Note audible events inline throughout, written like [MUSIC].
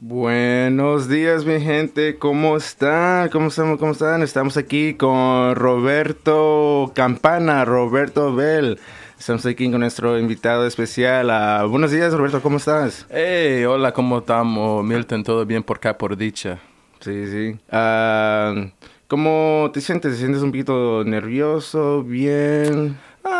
Buenos días, mi gente. ¿Cómo están? ¿Cómo están? ¿Cómo están? Estamos aquí con Roberto Campana, Roberto Bell. Estamos aquí con nuestro invitado especial. Ah, buenos días, Roberto. ¿Cómo estás? Hey, hola, ¿cómo estamos? Milton, todo bien por acá, por dicha. Sí, sí. Ah, ¿Cómo te sientes? ¿Te sientes un poquito nervioso? ¿Bien?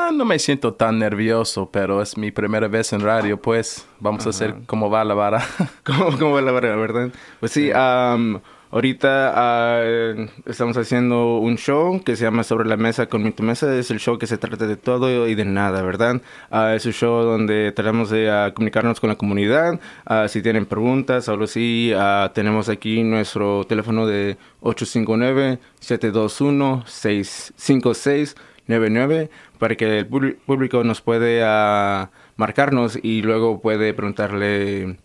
Ah, no me siento tan nervioso, pero es mi primera vez en radio, pues vamos a hacer cómo va la vara. [LAUGHS] ¿Cómo, cómo va la vara, verdad? Pues sí, am, ahorita ah, estamos haciendo un show que se llama Sobre la Mesa con Mi Tu Mesa. Es el show que se trata de todo y de nada, ¿verdad? Ah, es un show donde tratamos de ah, comunicarnos con la comunidad. Si tienen preguntas o algo así, tenemos aquí nuestro teléfono de 859-721-65699 para que el público nos puede ah, marcarnos y luego puede preguntarle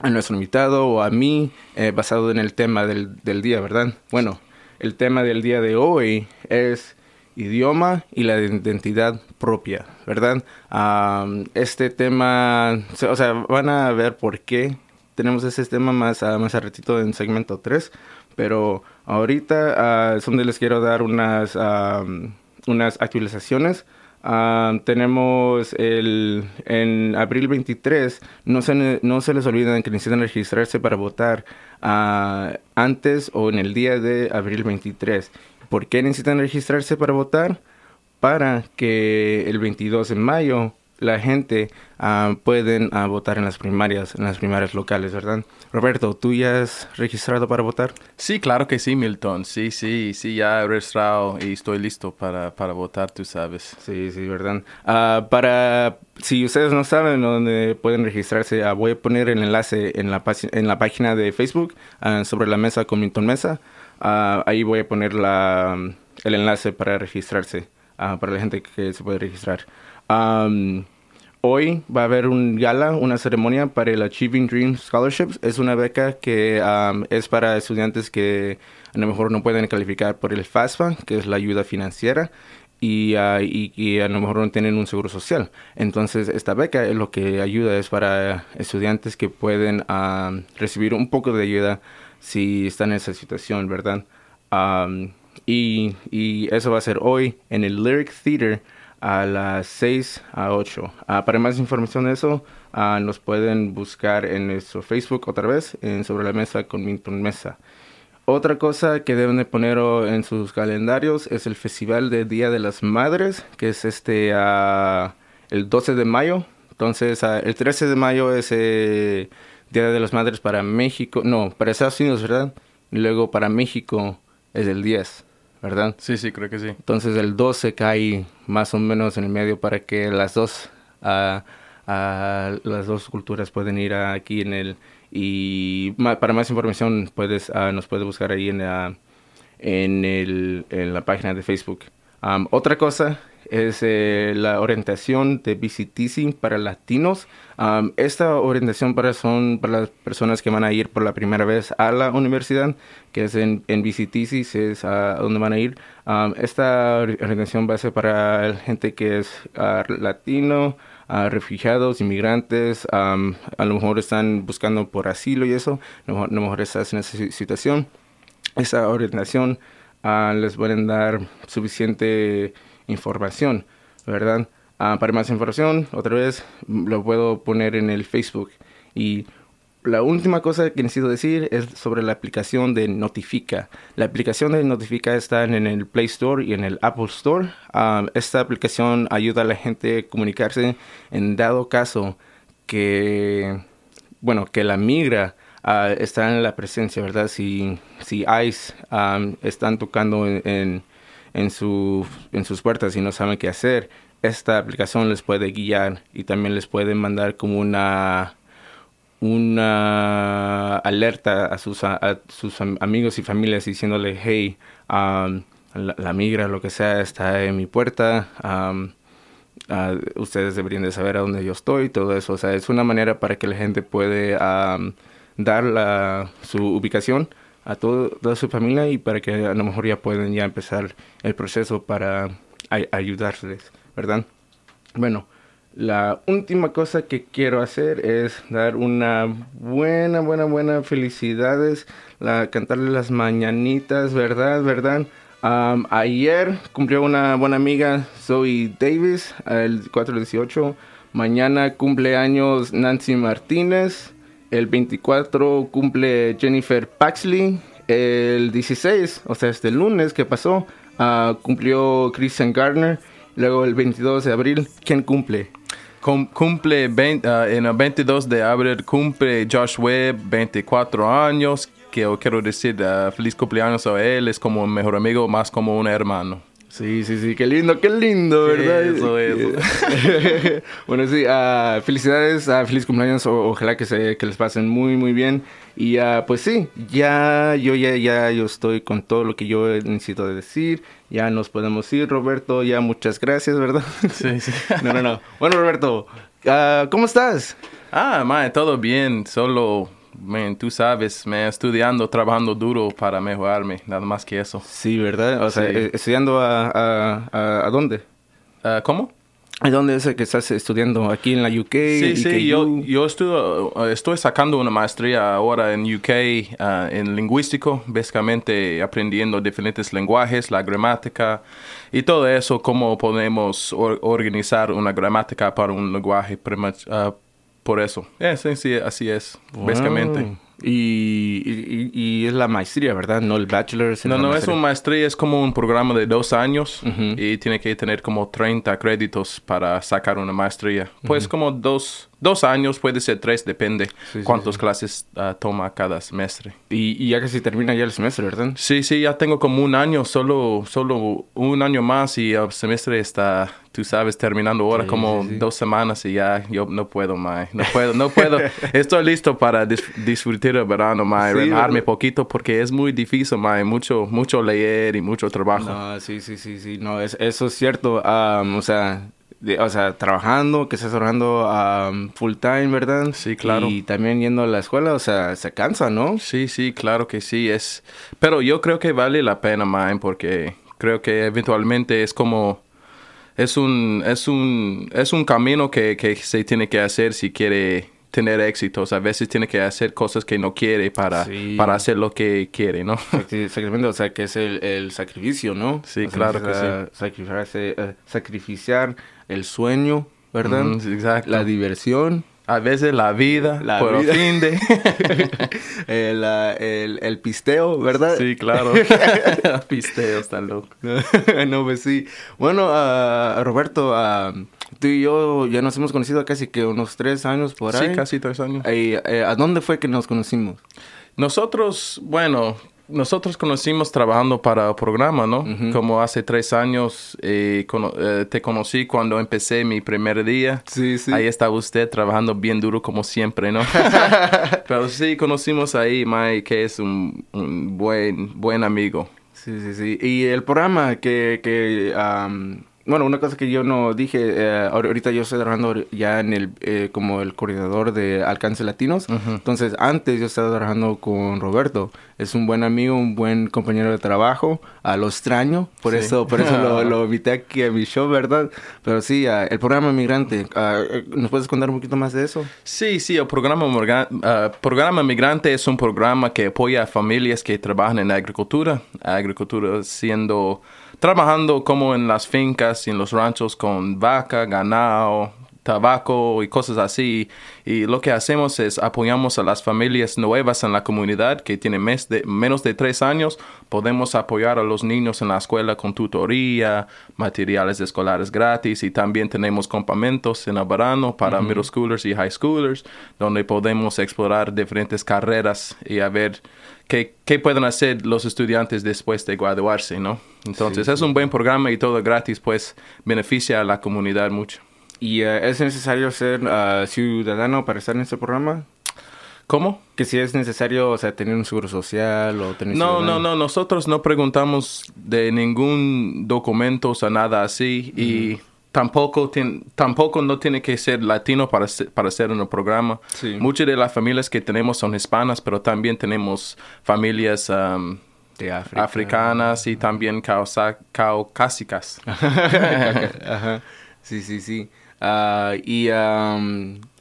a nuestro invitado o a mí eh, basado en el tema del, del día, ¿verdad? Bueno, el tema del día de hoy es idioma y la identidad propia, ¿verdad? Am, este tema, o sea, van a ver por qué tenemos ese tema más, a más a ratito en segmento 3, pero ahorita ah, es donde les quiero dar unas, unas actualizaciones. Ah, tenemos el en abril 23 no se, no se les olviden que necesitan registrarse para votar ah, antes o en el día de abril 23 ¿por qué necesitan registrarse para votar? para que el 22 de mayo la gente ah, pueden ah, votar en las primarias en las primarias locales ¿verdad? Roberto ¿tú ya has registrado para votar? Sí, claro que sí, Milton. Sí, sí, sí, ya he registrado y estoy listo para, para votar, tú sabes. Sí, sí, verdad. Ah, para, si ustedes no saben dónde pueden registrarse, voy a poner el enlace en la, en la página de Facebook sobre la mesa con Milton Mesa. Ah, ahí voy a poner la, el enlace para registrarse, para la gente que se puede registrar. Hoy va a haber un gala, una ceremonia para el Achieving Dreams Scholarships. Es una beca que es para estudiantes que a lo mejor no pueden calificar por el FAFSA, que es la ayuda financiera, y, ah, y, a lo mejor no tienen un seguro social. Entonces, esta beca es lo que ayuda es para estudiantes que pueden recibir un poco de ayuda si están en esa situación, ¿verdad? Y, y eso va a ser hoy en el Lyric Theater a las 6 a 8. Ah, para más información de eso, ah, nos pueden buscar en nuestro Facebook otra vez, en Sobre la Mesa con Milton Mesa. Otra cosa que deben de poner en sus calendarios es el Festival de Día de las Madres, que es este ah, el 12 de mayo. Entonces, el 13 de mayo es eh, Día de las Madres para México, no, para Estados Unidos, ¿verdad? Luego para México es el 10, ¿verdad? Sí, sí, creo que sí. Entonces el 12 cae más o menos en el medio para que las dos, ah, las dos culturas pueden ir aquí en el... Y para más información puedes, ah, nos puedes buscar ahí en la, en, el, en la página de Facebook. Am, otra cosa es eh, la orientación de BCTC para latinos. Am, esta orientación para, son para las personas que van a ir por la primera vez a la universidad, que es en, en BCTC, es a donde van a ir. Am, esta ori- orientación va a ser para gente que es ah, latino, ah, refugiados, inmigrantes, am, a lo mejor están buscando por asilo y eso, a lo mejor, a lo mejor estás en esa si- situación esa orientación ah, les pueden dar suficiente información, ¿verdad? Ah, para más información, otra vez, lo puedo poner en el Facebook. Y la última cosa que necesito decir es sobre la aplicación de Notifica. La aplicación de Notifica está en el Play Store y en el Apple Store. Ah, esta aplicación ayuda a la gente a comunicarse en dado caso que bueno, que la migra está en la presencia, ¿verdad? Si, si ICE am, están tocando en, en, en su, en sus puertas y no saben qué hacer, esta aplicación les puede guiar y también les puede mandar como una una alerta a sus, a, sus am- amigos y familias diciéndole, hey, am, la, migra, lo que sea, está en mi puerta, am, ah, ustedes deberían de saber a dónde yo estoy, todo eso. O sea, es una manera para que la gente puede dar la, su ubicación a toda su familia y para que a lo mejor ya pueden ya empezar el proceso para ay- ayudarles, ¿verdad? Bueno, la última cosa que quiero hacer es dar una buena, buena, buena felicidades, la, cantarle las mañanitas, ¿verdad? ¿Verdad? ayer cumplió una buena amiga, Zoe Davis, el 418. Mañana cumpleaños Nancy Martínez. El 24 cumple Jennifer Paxley. El 16, o sea, este lunes que pasó, uh, cumplió Christian Gardner. Luego el 22 de abril, ¿quién cumple? cumple 20, uh, en el 22 de abril cumple Josh Webb, 24 años. Que quiero decir uh, feliz cumpleaños a él, es como un mejor amigo, más como un hermano. Sí, sí, sí, qué lindo, qué lindo, ¿verdad? Eso, eso. [LAUGHS] bueno, sí, uh, felicidades, uh, feliz cumpleaños, ojalá que, se, que les pasen muy, muy bien. Y uh, pues sí, ya, yo ya, ya, yo estoy con todo lo que yo necesito decir. Ya nos podemos ir, Roberto, ya muchas gracias, ¿verdad? Sí, sí. [LAUGHS] no, no, no. Bueno, Roberto, ¿cómo estás? Ah, mae, todo bien, solo man, tú sabes, me estudiando, trabajando duro para mejorarme, nada más que eso. Sí, ¿verdad? O sea, eh, estudiando a, a, a, dónde? Uh, ¿Cómo? ¿A dónde es que estás estudiando? ¿Aquí en la UK? Sí, sí, yo, yo estudio, estoy sacando una maestría ahora en UK uh, en lingüístico, básicamente aprendiendo diferentes lenguajes, la gramática y todo eso, cómo podemos organizar una gramática para un lenguaje. Uh, por eso. Eh, sí, sí, así es, básicamente. Y, y, es la maestría, ¿verdad? No el bachelor. No, no es una maestría, es como un programa de dos años y tiene que tener como 30 créditos para sacar una maestría. Pues como dos, Dos años, puede ser tres, depende cuántas clases uh, toma cada semestre. Y, y, ya casi termina ya el semestre, ¿verdad? Sí, sí, ya tengo como un año, solo, solo un año más y el semestre está, tú sabes, terminando ahora como dos semanas y ya yo no puedo más, no puedo, no puedo. [LAUGHS] Estoy listo para disfrutar el verano, más, relajarme poquito porque es muy difícil, más, mucho, mucho leer y mucho trabajo. No, sí, sí, sí, sí, no, es, eso es cierto, o sea o sea, trabajando, que estás trabajando full time, ¿verdad? Sí, claro. Y también yendo a la escuela, o sea, se cansa, ¿no? Sí, sí, claro que sí. Es, pero yo creo que vale la pena, man, porque creo que eventualmente es como, es un, es un, es un camino que, que se tiene que hacer si quiere tener éxitos. A veces tiene que hacer cosas que no quiere para, para hacer lo que quiere, ¿no? Exactamente, o sea, que es el, el sacrificio, ¿no? Sí, claro que sí. Sacrificarse, uh, sacrificiar el sueño, ¿verdad? exacto. La diversión. A veces la vida, la por vida. fin de... [LAUGHS] el, el, el, pisteo, ¿verdad? Sí, claro. [LAUGHS] pisteo, está loco. [LAUGHS] no, pues sí. Bueno, uh, Roberto, uh, tú y yo ya nos hemos conocido casi que unos tres años por ahí. Sí, casi tres años. ¿Y, eh, ¿A dónde fue que nos conocimos? Nosotros, bueno, nosotros conocimos trabajando para el programa, ¿no? Como hace tres años eh, eh, te conocí cuando empecé mi primer día. Sí, sí. Ahí estaba usted trabajando bien duro como siempre, ¿no? [LAUGHS] Pero sí, conocimos ahí Mike, que es un, buen, buen amigo. Sí, sí, sí. Y el programa que, que bueno, una cosa que yo no dije, eh, ahorita yo estoy trabajando ya en el, eh, como el coordinador de Alcance Latinos. Entonces, antes yo estaba trabajando con Roberto. Es un buen amigo, un buen compañero de trabajo. A lo extraño, por eso, por eso lo, [LAUGHS] lo, invité aquí a mi show, ¿verdad? Pero sí, uh, el programa Migrante, uh, ¿nos puedes contar un poquito más de eso? Sí, sí, el programa, uh, programa Migrante es un programa que apoya a familias que trabajan en agricultura. Agricultura siendo trabajando como en las fincas y en los ranchos con vaca, ganado, tabaco y cosas así. Y lo que hacemos es apoyamos a las familias nuevas en la comunidad que tienen mes de, menos de tres años. Podemos apoyar a los niños en la escuela con tutoría, materiales escolares gratis y también tenemos campamentos en el verano para middle schoolers y high schoolers donde podemos explorar diferentes carreras y a ver qué, qué pueden hacer los estudiantes después de graduarse, ¿no? Entonces es un buen programa y todo gratis, pues beneficia a la comunidad mucho. ¿Y eh, es necesario ser uh, ciudadano para estar en este programa? ¿Cómo? Que si es necesario, o sea, tener un seguro social o tener... No, no, no, nosotros no preguntamos de ningún documento o nada así y tampoco, tampoco no tiene que ser latino para, para ser en el programa. Muchas de las familias que tenemos son hispanas, pero también tenemos familias... de africanas y también caucásicas. [LAUGHS] Ajá. Sí, sí, sí. Ah, y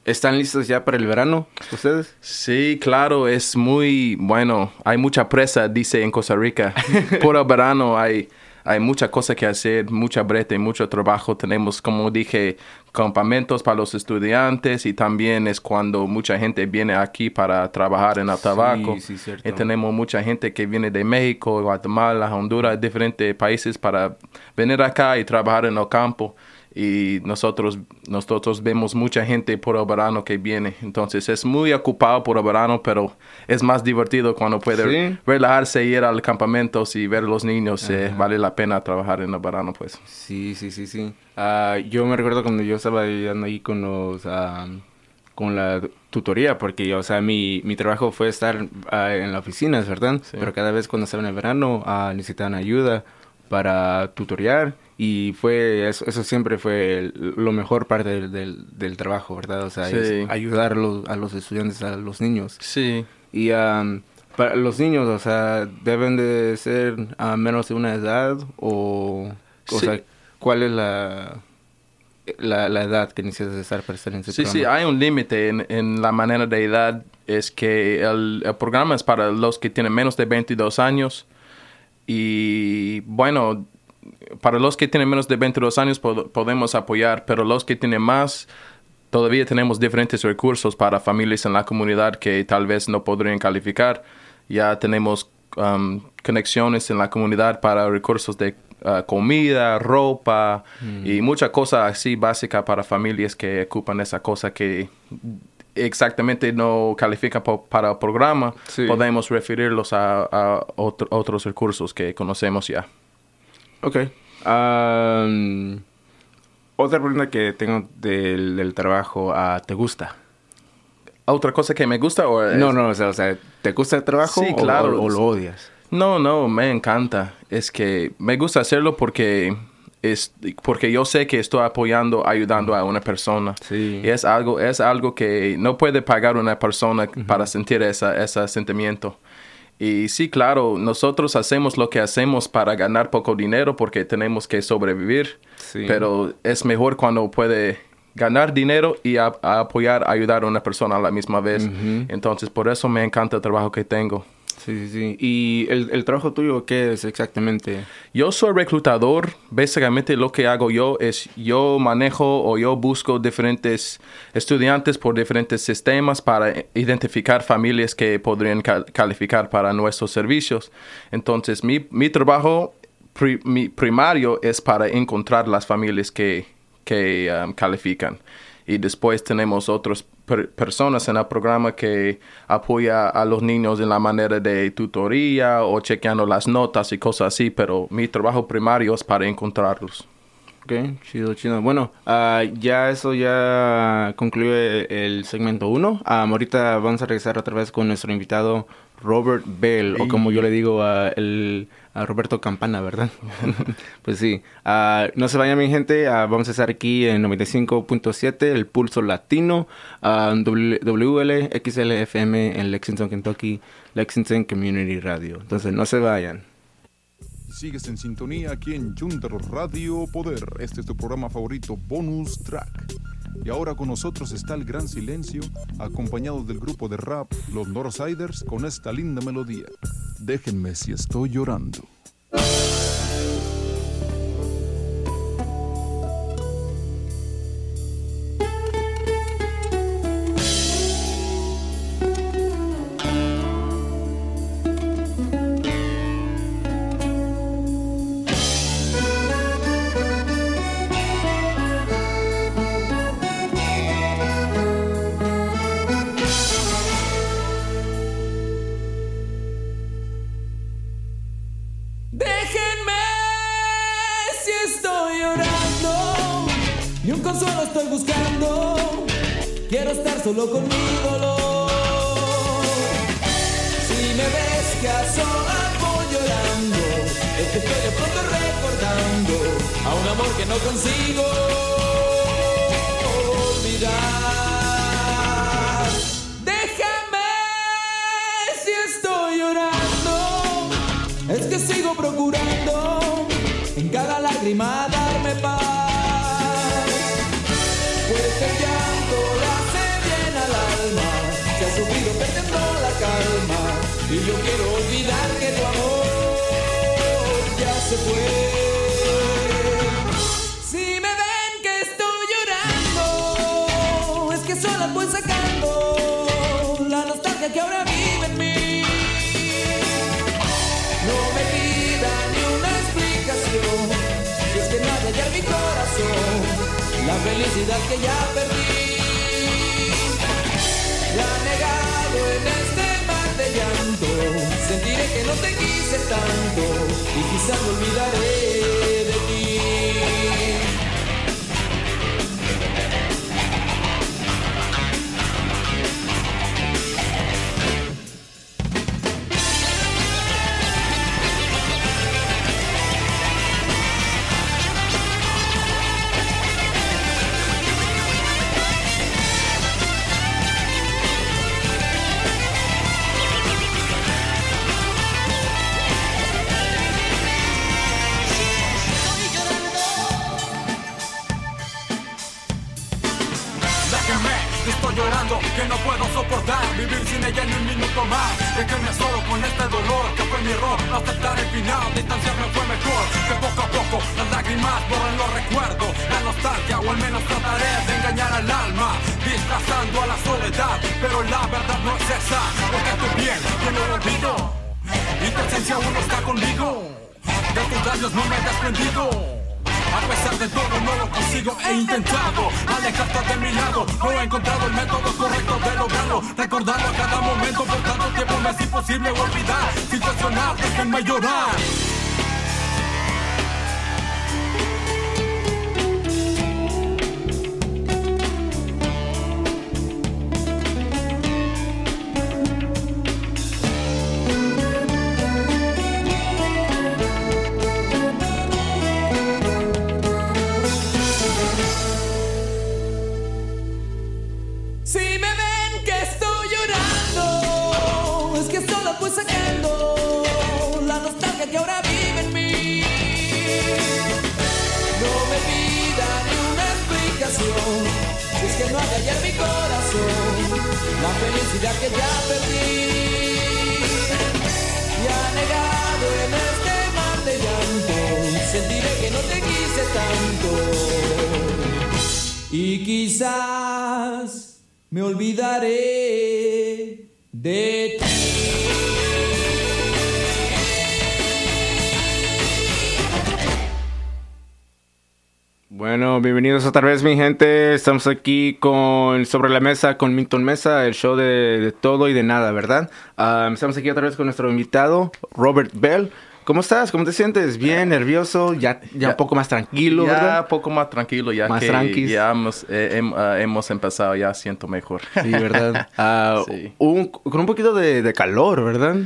¿están listos ya para el verano ustedes? Sí, claro, es muy bueno. Hay mucha presa, dice en Costa Rica. [LAUGHS] Por el verano hay hay muchas cosas que hacer, mucha breta y mucho trabajo. Tenemos, como dije, campamentos para los estudiantes y también es cuando mucha gente viene aquí para trabajar en el tabaco. Sí, y tenemos mucha gente que viene de México, Guatemala, Honduras, diferentes países para venir acá y trabajar en el campo y nosotros, nosotros vemos mucha gente por el verano que viene. Entonces es muy ocupado por el verano, pero es más divertido cuando puede relajarse, ir al campamento y ver a los niños. Eh, vale la pena trabajar en el verano, pues. Sí, sí, sí, sí. Ah, yo me recuerdo cuando yo estaba ayudando ahí con los... con la tutoría, porque, o sea, mi, mi trabajo fue estar ah, en la oficina, ¿verdad? Pero cada vez cuando estaba en el verano ah, necesitaban ayuda para tutoriar y fue eso, eso siempre fue lo mejor parte del, del, trabajo, ¿verdad? O sea, ayudar a los, a los, estudiantes, a los niños. Sí. Y para los niños, o sea, deben de ser a menos de una edad o, o sea, ¿cuál es la, la, la, edad que necesitas estar para estar en ese sí, Sí, hay un límite en, en, la manera de edad. Es que el, el programa es para los que tienen menos de 22 años. Y bueno, para los que tienen menos de 22 años podemos apoyar, pero los que tienen más, todavía tenemos diferentes recursos para familias en la comunidad que tal vez no podrían calificar. Ya tenemos um, conexiones en la comunidad para recursos de uh, comida, ropa y mm. muchas cosas así básicas para familias que ocupan esa cosa que exactamente no califican para el programa. Podemos referirlos a, otros recursos que conocemos ya. Ok. otra pregunta que tengo del, trabajo, uh, ¿te gusta? ¿Otra cosa que me gusta? O No, no, o sea, ¿te gusta el trabajo sí, claro. o, lo odias? No, no, me encanta. Es que me gusta hacerlo porque es porque yo sé que estoy apoyando, ayudando a una persona. Sí. Y es algo, es algo que no puede pagar una persona para sentir esa, ese sentimiento. Y sí, claro, nosotros hacemos lo que hacemos para ganar poco dinero porque tenemos que sobrevivir, pero es mejor cuando puede ganar dinero y apoyar, ayudar a una persona a la misma vez. Entonces, por eso me encanta el trabajo que tengo. Sí, sí, sí. ¿Y el, el, trabajo tuyo qué es exactamente? Yo soy reclutador. Básicamente lo que hago yo es yo manejo o yo busco diferentes estudiantes por diferentes sistemas para identificar familias que podrían calificar para nuestros servicios. Entonces mi, mi trabajo primario es para encontrar las familias que, que um, califican y después tenemos otras personas en el programa que apoya a los niños en la manera de tutoría o chequeando las notas y cosas así, pero mi trabajo primario es para encontrarlos. Ok, chido, chido. Bueno, uh, ya eso ya concluye el segmento 1. ahorita vamos a regresar otra vez con nuestro invitado Robert Bell, o como yo le digo a, el, a Roberto Campana, ¿verdad? [LAUGHS] pues sí. Uh, no se vaya mi gente, uh, vamos a estar aquí en 95.7, el pulso latino, WLXLFM en Lexington, Kentucky, Lexington Community Radio. Entonces no se vayan. Sigues en sintonía aquí en Junter Radio Poder. Este es tu programa favorito, Bonus Track. Y ahora con nosotros está el Gran Silencio, acompañado del grupo de rap Los Northsiders con esta linda melodía. Déjenme si estoy llorando. Si me ven que estoy llorando, es que solo voy sacando la nostalgia que ahora vive en mí. No me pidan ni una explicación, si es que no en mi corazón la felicidad que ya perdí. Sentiré que no te quise tanto y quizás me olvidaré imposible olvidar Sin cuestionar, déjenme llorar la felicidad que ya perdí. Ya negado en este mar de llanto, sentiré que no te quise tanto. Y quizás me olvidaré de Bueno, bienvenidos otra vez, mi gente. Estamos aquí con Sobre la Mesa con Milton Mesa, el show de, de todo y de nada, ¿verdad? Ah, estamos aquí otra vez con nuestro invitado, Robert Bell. ¿Cómo estás? ¿Cómo te sientes? ¿Bien? ¿Nervioso? ¿Ya, ya, Ya- un poco más tranquilo, ya verdad? un poco más tranquilo, ya Más que tranquis. ya hemos, eh, hem- ah, hemos empezado, ya siento mejor. Sí, ¿verdad? [LAUGHS] Ah, Sí. un- con un poquito de, de calor, ¿verdad?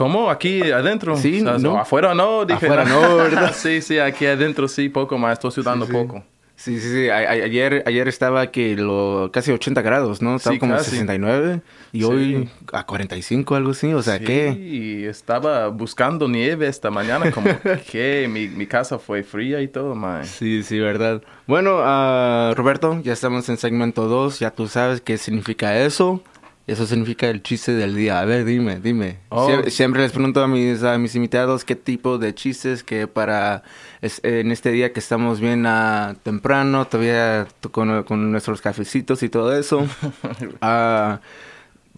¿Cómo? ¿Aquí adentro? Sí, O sea, no. Afuera no, dije. Afuera no, ¿verdad? [LAUGHS] sí, sí, aquí adentro sí, poco más. Estoy sudando Sí, sí. poco. Sí, sí, sí. A- ayer, ayer estaba que lo casi 80 grados, ¿no? Estaba Sí, como casi. 69 y Sí. hoy a 45, algo así. O sea, Sí, ¿qué? y estaba buscando nieve esta mañana, como [LAUGHS] que mi, mi casa fue fría y todo, man. Sí, sí, verdad. Bueno, ah, Roberto, ya estamos en segmento 2. Ya tú sabes qué significa eso. Eso significa el chiste del día. A ver, dime, dime. Oh. Sie- siempre les pregunto a mis, a mis invitados qué tipo de chistes que para es- en este día que estamos bien ah, temprano, todavía con, con nuestros cafecitos y todo eso. [LAUGHS] Ah,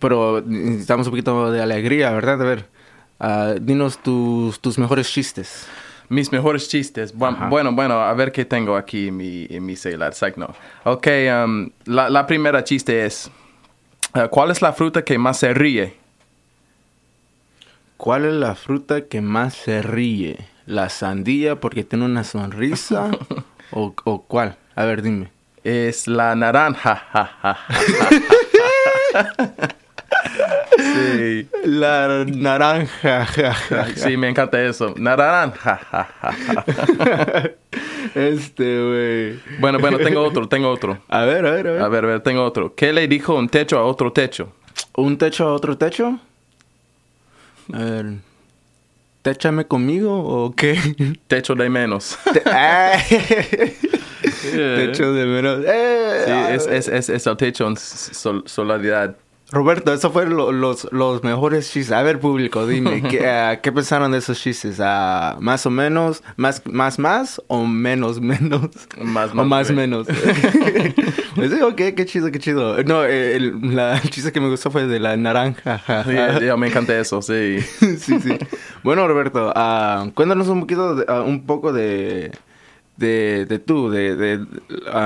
pero necesitamos un poquito de alegría, ¿verdad? A ver, ah, dinos tus, tus mejores chistes. Mis mejores chistes. Bu- Ajá. Bueno, bueno, a ver qué tengo aquí en mi, en mi celular. No. Ok, um, la, la primera chiste es, uh, ¿cuál es la fruta que más se ríe? ¿Cuál es la fruta que más se ríe? ¿La sandía porque tiene una sonrisa? [LAUGHS] ¿O, o cuál? A ver, dime. Es la naranja. [LAUGHS] [LAUGHS] sí, La naranja. ja, ja, ja. sí, me encanta eso. Naranja. ja, ja, ja. Este, güey. Bueno, bueno, tengo otro, tengo otro. A ver, a ver, a ver. A ver, a ver, tengo otro. ¿Qué le dijo un techo a otro techo? ¿Un techo a otro techo? A ver. ¿Téchame conmigo o qué? Techo de menos. Te- [LAUGHS] ¡Ay! techo de menos. ¡Eh! Sí, A es, es, es, es el techo en sol- solidaridad. Roberto, esos fueron lo- los, los mejores chistes. A ver, público, dime, ¿qué, [LAUGHS] ah, ¿qué pensaron de esos chistes? Ah, ¿Más o menos? ¿Más más más? ¿O menos menos? Más, o más, güey. menos. Les digo, ¿qué, qué chido, qué chido. No, eh, el, la, el chiste que me gustó fue de la naranja. Sí, yo me encanta eso, sí. [LAUGHS] sí, sí. Bueno, Roberto, ah, cuéntanos un poquito, de- ah, un poco de, de, de tú, de, de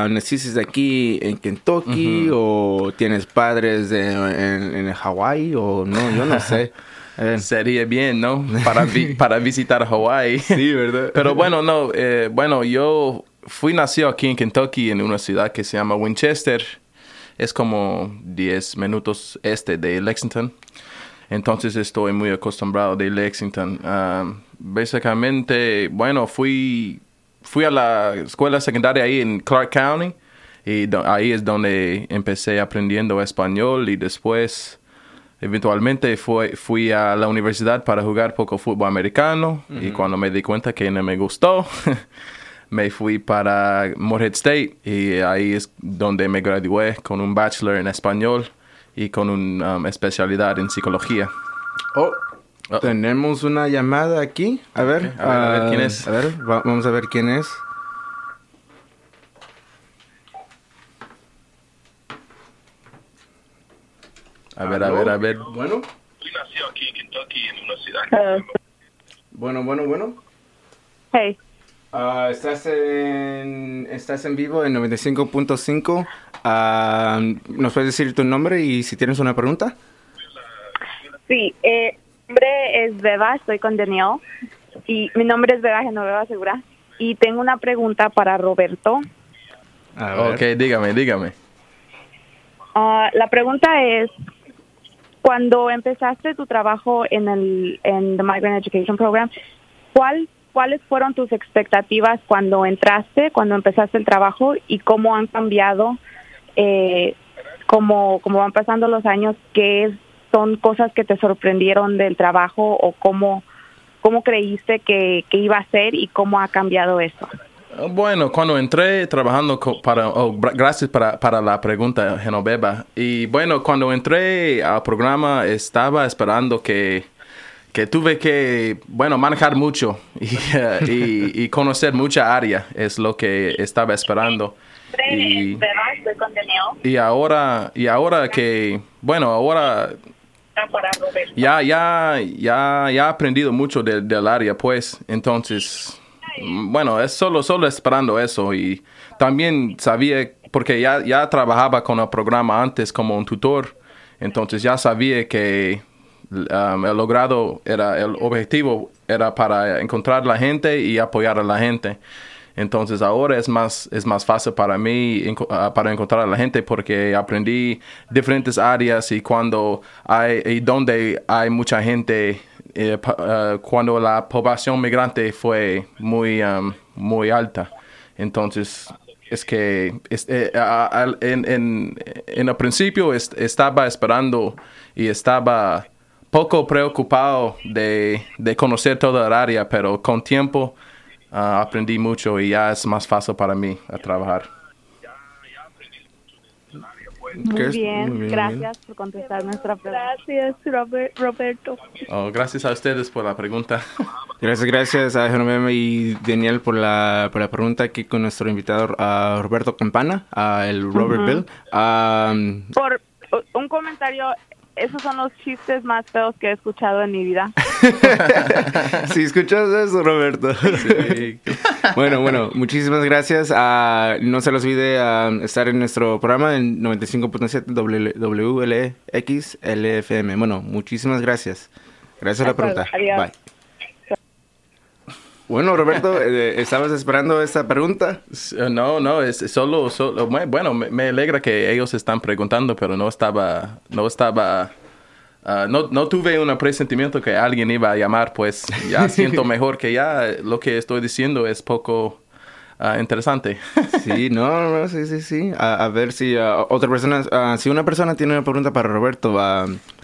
¿naciste aquí en Kentucky o tienes padres de- en, en Hawái o no? Yo no sé. [LAUGHS] Eh, Sería bien, ¿no? Para, vi- [LAUGHS] para visitar Hawái. sí, ¿verdad? Pero bueno, no, eh, bueno, yo fui nacido aquí en Kentucky, en una ciudad que se llama Winchester. Es como 10 minutos este de Lexington. Entonces estoy muy acostumbrado de Lexington. Ah, básicamente, bueno, fui, fui a la escuela secundaria ahí en Clark County. Y ahí es donde empecé aprendiendo español y después eventualmente fui, fui a la universidad para jugar poco fútbol americano y cuando me di cuenta que no me gustó, [LAUGHS] me fui para Morehead State y ahí es donde me gradué con un bachelor en español y con una um, especialidad en psicología. Oh, Oh. tenemos una llamada aquí. A ver, a ver, a ver ah, quién es. A ver, va- vamos a ver quién es. A ver, a ver, a ver. Bueno, Fui nacido aquí en Kentucky, en una ciudad. Hello. bueno, bueno, bueno. Hey. Ah, estás en estás en vivo en 95.5. Ah, ¿Nos puedes decir tu nombre y si tienes una pregunta? Sí, eh, nombre es Beba, estoy con Daniel. Y mi nombre es Beba Genoveva Segura. Y tengo una pregunta para Roberto. Ok, dígame, dígame. Ah, la pregunta es, cuando empezaste tu trabajo en el en the Migrant Education Program, ¿cuál, ¿cuáles fueron tus expectativas cuando entraste, cuando empezaste el trabajo y cómo han cambiado, eh, cómo, cómo van pasando los años, qué es- son cosas que te sorprendieron del trabajo o cómo, cómo creíste que, que iba a ser y cómo ha cambiado eso? Bueno, cuando entré trabajando para, oh, gracias para, para la pregunta, Genoveva. Y bueno, cuando entré al programa estaba esperando que, que tuve que, bueno, manejar mucho [LAUGHS] y, eh, y, y conocer mucha área, es lo que estaba esperando. Y, y ahora, y ahora que, bueno, ahora Ya, ya, ya, ya he aprendido mucho de- del área, pues, entonces, bueno, es solo, solo esperando eso. Y también sabía, porque ya, ya trabajaba con el programa antes como un tutor, entonces ya sabía que um, el logrado era, el objetivo era para encontrar la gente y apoyar a la gente. Entonces ahora es más, es más fácil para mí ah, para encontrar a la gente porque aprendí diferentes áreas y cuando hay, y donde hay mucha gente, eh, ah, cuando la población migrante fue muy, um, muy alta. Entonces es que es- eh, en, en, en el principio es- estaba esperando y estaba poco preocupado de, de conocer toda el área, pero con tiempo ah, aprendí mucho y ya es más fácil para mí a trabajar. Muy bien, Muy bien, gracias por contestar nuestra pregunta. Gracias, Roberto. Oh, gracias a ustedes por la pregunta. [LAUGHS] Gracias, gracias a Genoveva y Daniel por la, por la pregunta aquí con nuestro invitado a Roberto Campana, a el Robert. Bill. Ah, Por un comentario, esos son los chistes más feos que he escuchado en mi vida. [LAUGHS] si escuchas eso, Roberto. bueno, bueno, muchísimas gracias. Ah, no se les olvide ah, estar en nuestro programa en 95.7 WLX LFM. Bueno, muchísimas gracias. Gracias a la pregunta. adiós. Bye. Bueno, Roberto, eh, ¿estabas esperando esta pregunta? S- No, no, es solo, solo bueno, me, alegra que ellos están preguntando, pero no estaba, no estaba, ah, no, no tuve un presentimiento que alguien iba a llamar, pues ya siento [LAUGHS] mejor que ya lo que estoy diciendo es poco ah, interesante. [LAUGHS] Sí, no, no, sí, sí, sí. A, a ver si ah, otra persona, ah, si una persona tiene una pregunta para Roberto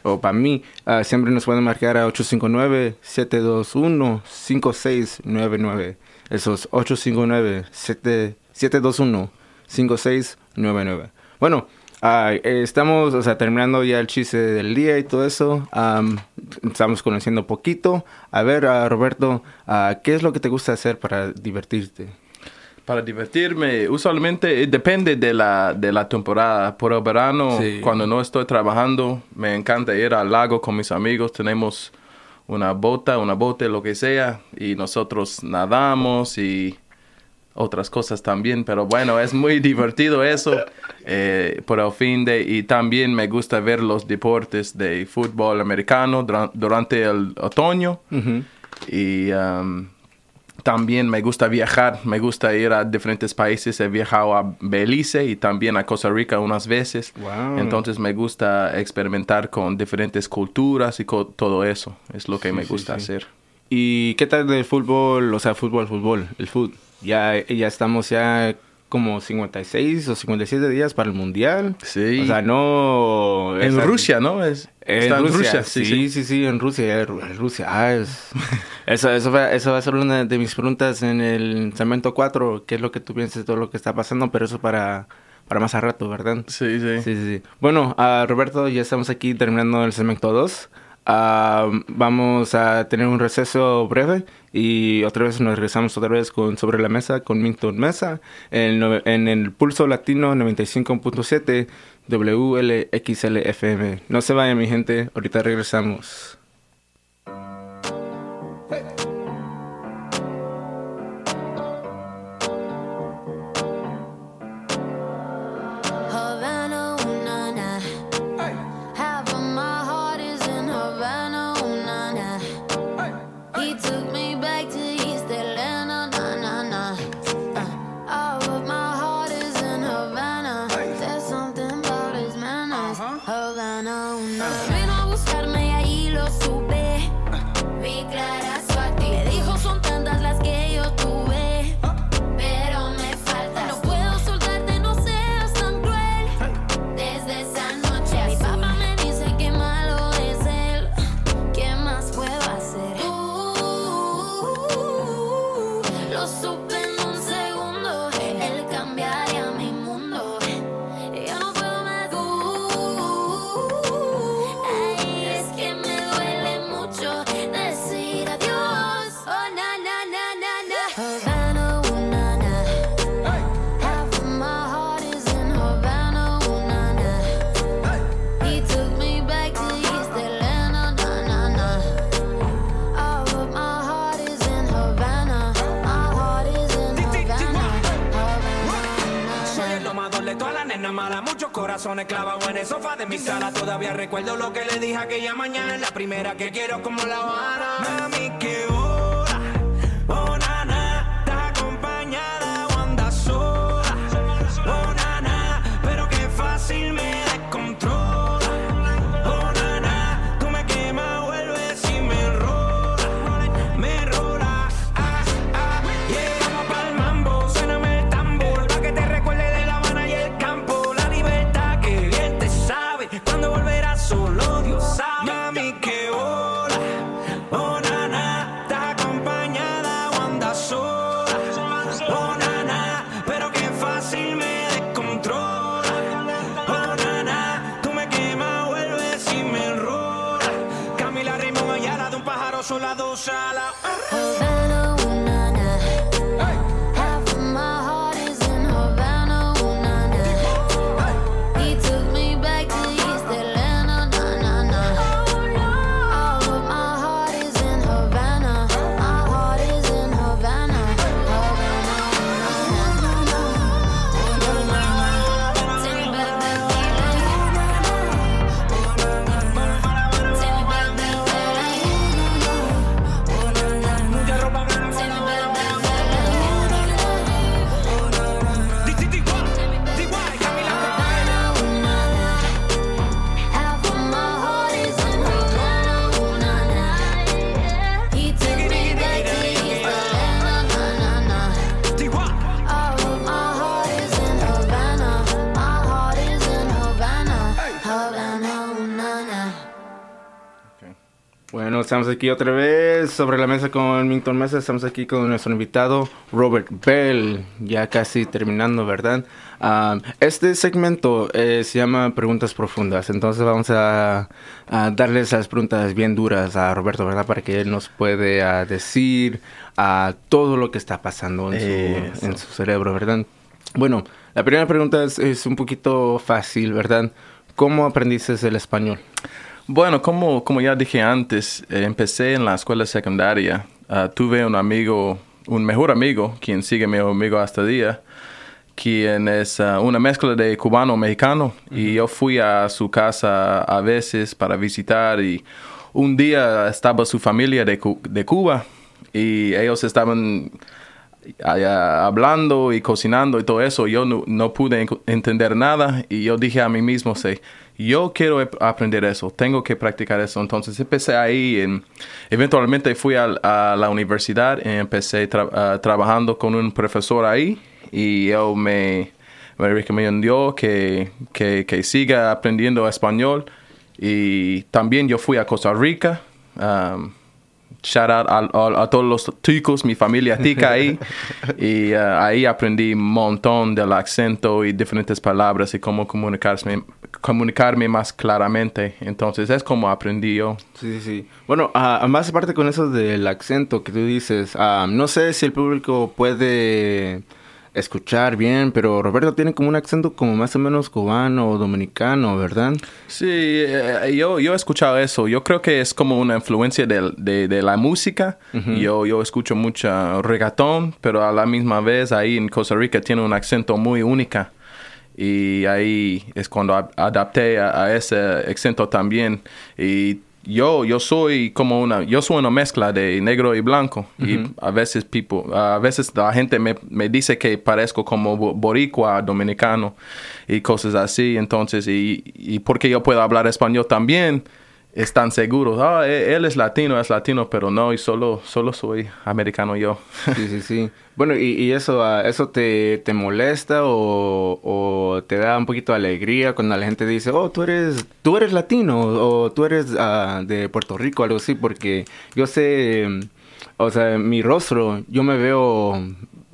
o para mí, siempre nos pueden marcar a 859-721-5699. Eso es 859-721-5699. Bueno, eh, estamos, o sea, terminando ya el chiste del día y todo eso. Am, estamos conociendo poquito. A ver, ah, Roberto, ah, ¿qué es lo que te gusta hacer para divertirte? Para divertirme, usualmente eh, depende de la, de la temporada. Por el verano, Sí. cuando no estoy trabajando, me encanta ir al lago con mis amigos. Tenemos una bota, una bote, lo que sea, y nosotros nadamos y otras cosas también. Pero bueno, es muy divertido eso eh, por el fin de... Y también me gusta ver los deportes de fútbol americano dura- durante el otoño. Y um, también me gusta viajar, me gusta ir a diferentes países. He viajado a Belice y también a Costa Rica unas veces. Wow. Entonces me gusta experimentar con diferentes culturas y co- todo eso. Es lo que Sí, me sí, gusta sí. hacer. ¿Y qué tal del fútbol? O sea, fútbol, fútbol, el fútbol. Ya, ya estamos ya como 56 o 57 días para el mundial. Sí. O sea, no... En esa- Rusia, ¿no? Es, En está Rusia, sí, sí, sí. sí, sí, en Rusia, en Rusia. Ah, es- [LAUGHS] eso, eso, va, eso va a ser una de mis preguntas en el segmento 4, qué es lo que tú piensas de todo lo que está pasando, pero eso para, para más a rato, ¿verdad? Sí, sí. Sí, sí, sí. Bueno, ah, Roberto, ya estamos aquí terminando el segmento 2. Ah, vamos a tener un receso breve y otra vez nos regresamos otra vez con Sobre la Mesa con Minton Mesa en, en el Pulso Latino 95.7 WLXLFM. No se vayan mi gente, ahorita regresamos. Corazones clavados en el sofá de mi sala. Todavía recuerdo lo que le dije aquella mañana. La primera que quiero como la Habana. Pájaro sola dos alas. Estamos aquí otra vez sobre la mesa con Milton Mesa. Estamos aquí con nuestro invitado Robert Bell. Ya casi terminando, ¿verdad? Um, este segmento eh, se llama Preguntas Profundas. Entonces vamos a, a darle esas preguntas bien duras a Roberto, ¿verdad? Para que él nos pueda decir a todo lo que está pasando en su, en su cerebro, ¿verdad? Bueno, la primera pregunta es, es un poquito fácil, ¿verdad? ¿Cómo aprendiste el español? Bueno, como, como ya dije antes, eh, empecé en la escuela secundaria. Ah, tuve un amigo, un mejor amigo, quien sigue mi amigo hasta día, quien es ah, una mezcla de cubano-mexicano. Y yo fui a su casa a veces para visitar y un día estaba su familia de, de Cuba y ellos estaban allá hablando y cocinando y todo eso, yo no, no pude en- entender nada y yo dije a mí mismo, sé, yo quiero aprender eso, tengo que practicar eso. Entonces empecé ahí, en, eventualmente fui a, la universidad y empecé tra- ah, trabajando con un profesor ahí y él me, me recomendó que, que, que siga aprendiendo español y también yo fui a Costa Rica. Shout out a, a- a todos los ticos, mi familia tica ahí. [LAUGHS] y uh, ahí aprendí un montón del acento y diferentes palabras y cómo comunicarme, comunicarme más claramente. Entonces es como aprendí yo. Sí, sí, sí. Bueno, ah, más aparte con eso del acento que tú dices, ah, no sé si el público puede escuchar bien, pero Roberto tiene como un acento como más o menos cubano o dominicano, ¿verdad? Sí, eh, yo, yo he escuchado eso. Yo creo que es como una influencia de, de la música. yo, yo escucho mucho reggaetón, pero a la misma vez ahí en Costa Rica tiene un acento muy única. Y ahí es cuando adapté a, a ese acento también. Y yo, yo soy como una, yo soy una mezcla de negro y blanco. Y a veces people, a veces la gente me, me dice que parezco como bo- boricua, dominicano y cosas así. Entonces, y, y porque yo puedo hablar español también, están seguros, ah, e- él es latino, es latino, pero no, y solo, solo soy americano yo. [LAUGHS] Sí, sí, sí. Bueno, ¿y, y eso, ah, eso te, te molesta o, o te da un poquito de alegría cuando la gente dice, oh, tú eres, tú eres latino o tú eres ah, de Puerto Rico, algo así? Porque yo sé, o sea, mi rostro, yo me veo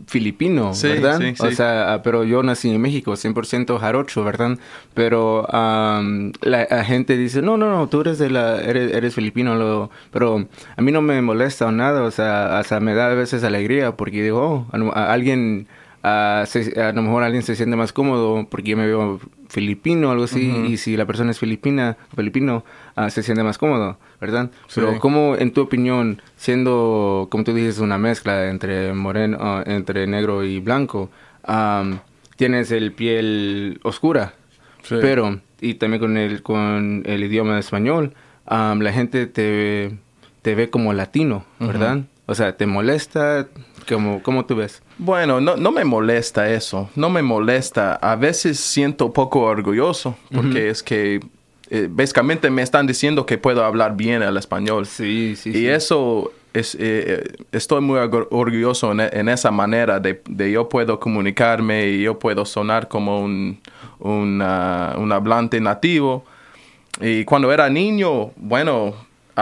filipino, Sí, ¿verdad? sí, O sí. sea, ah, pero yo nací en México, 100% jarocho, ¿verdad? Pero am, la, la gente dice, no, no, no, tú eres de la, eres, eres filipino, lo- pero a mí no me molesta o nada, o sea, hasta me da a veces alegría porque digo, oh, a, alguien, se- a lo mejor alguien se siente más cómodo porque yo me veo filipino o algo así, y si la persona es filipina, filipino, ah, se siente más cómodo, ¿verdad? Sí. Pero ¿cómo, en tu opinión, siendo, como tú dices, una mezcla entre moreno, ah, entre negro y blanco, am, tienes el piel oscura, Sí. pero, y también con el, con el idioma español, am, la gente te, te ve como latino, ¿verdad? O sea, ¿te molesta? ¿Cómo, cómo tú ves? Bueno, no, no me molesta eso, no me molesta. A veces siento poco orgulloso porque es que eh, básicamente me están diciendo que puedo hablar bien el español. Sí, sí, y sí. eso, es, eh, eh, estoy muy orgu- orgulloso en, en esa manera de, de yo puedo comunicarme y yo puedo sonar como un, un, un hablante nativo. Y cuando era niño, bueno,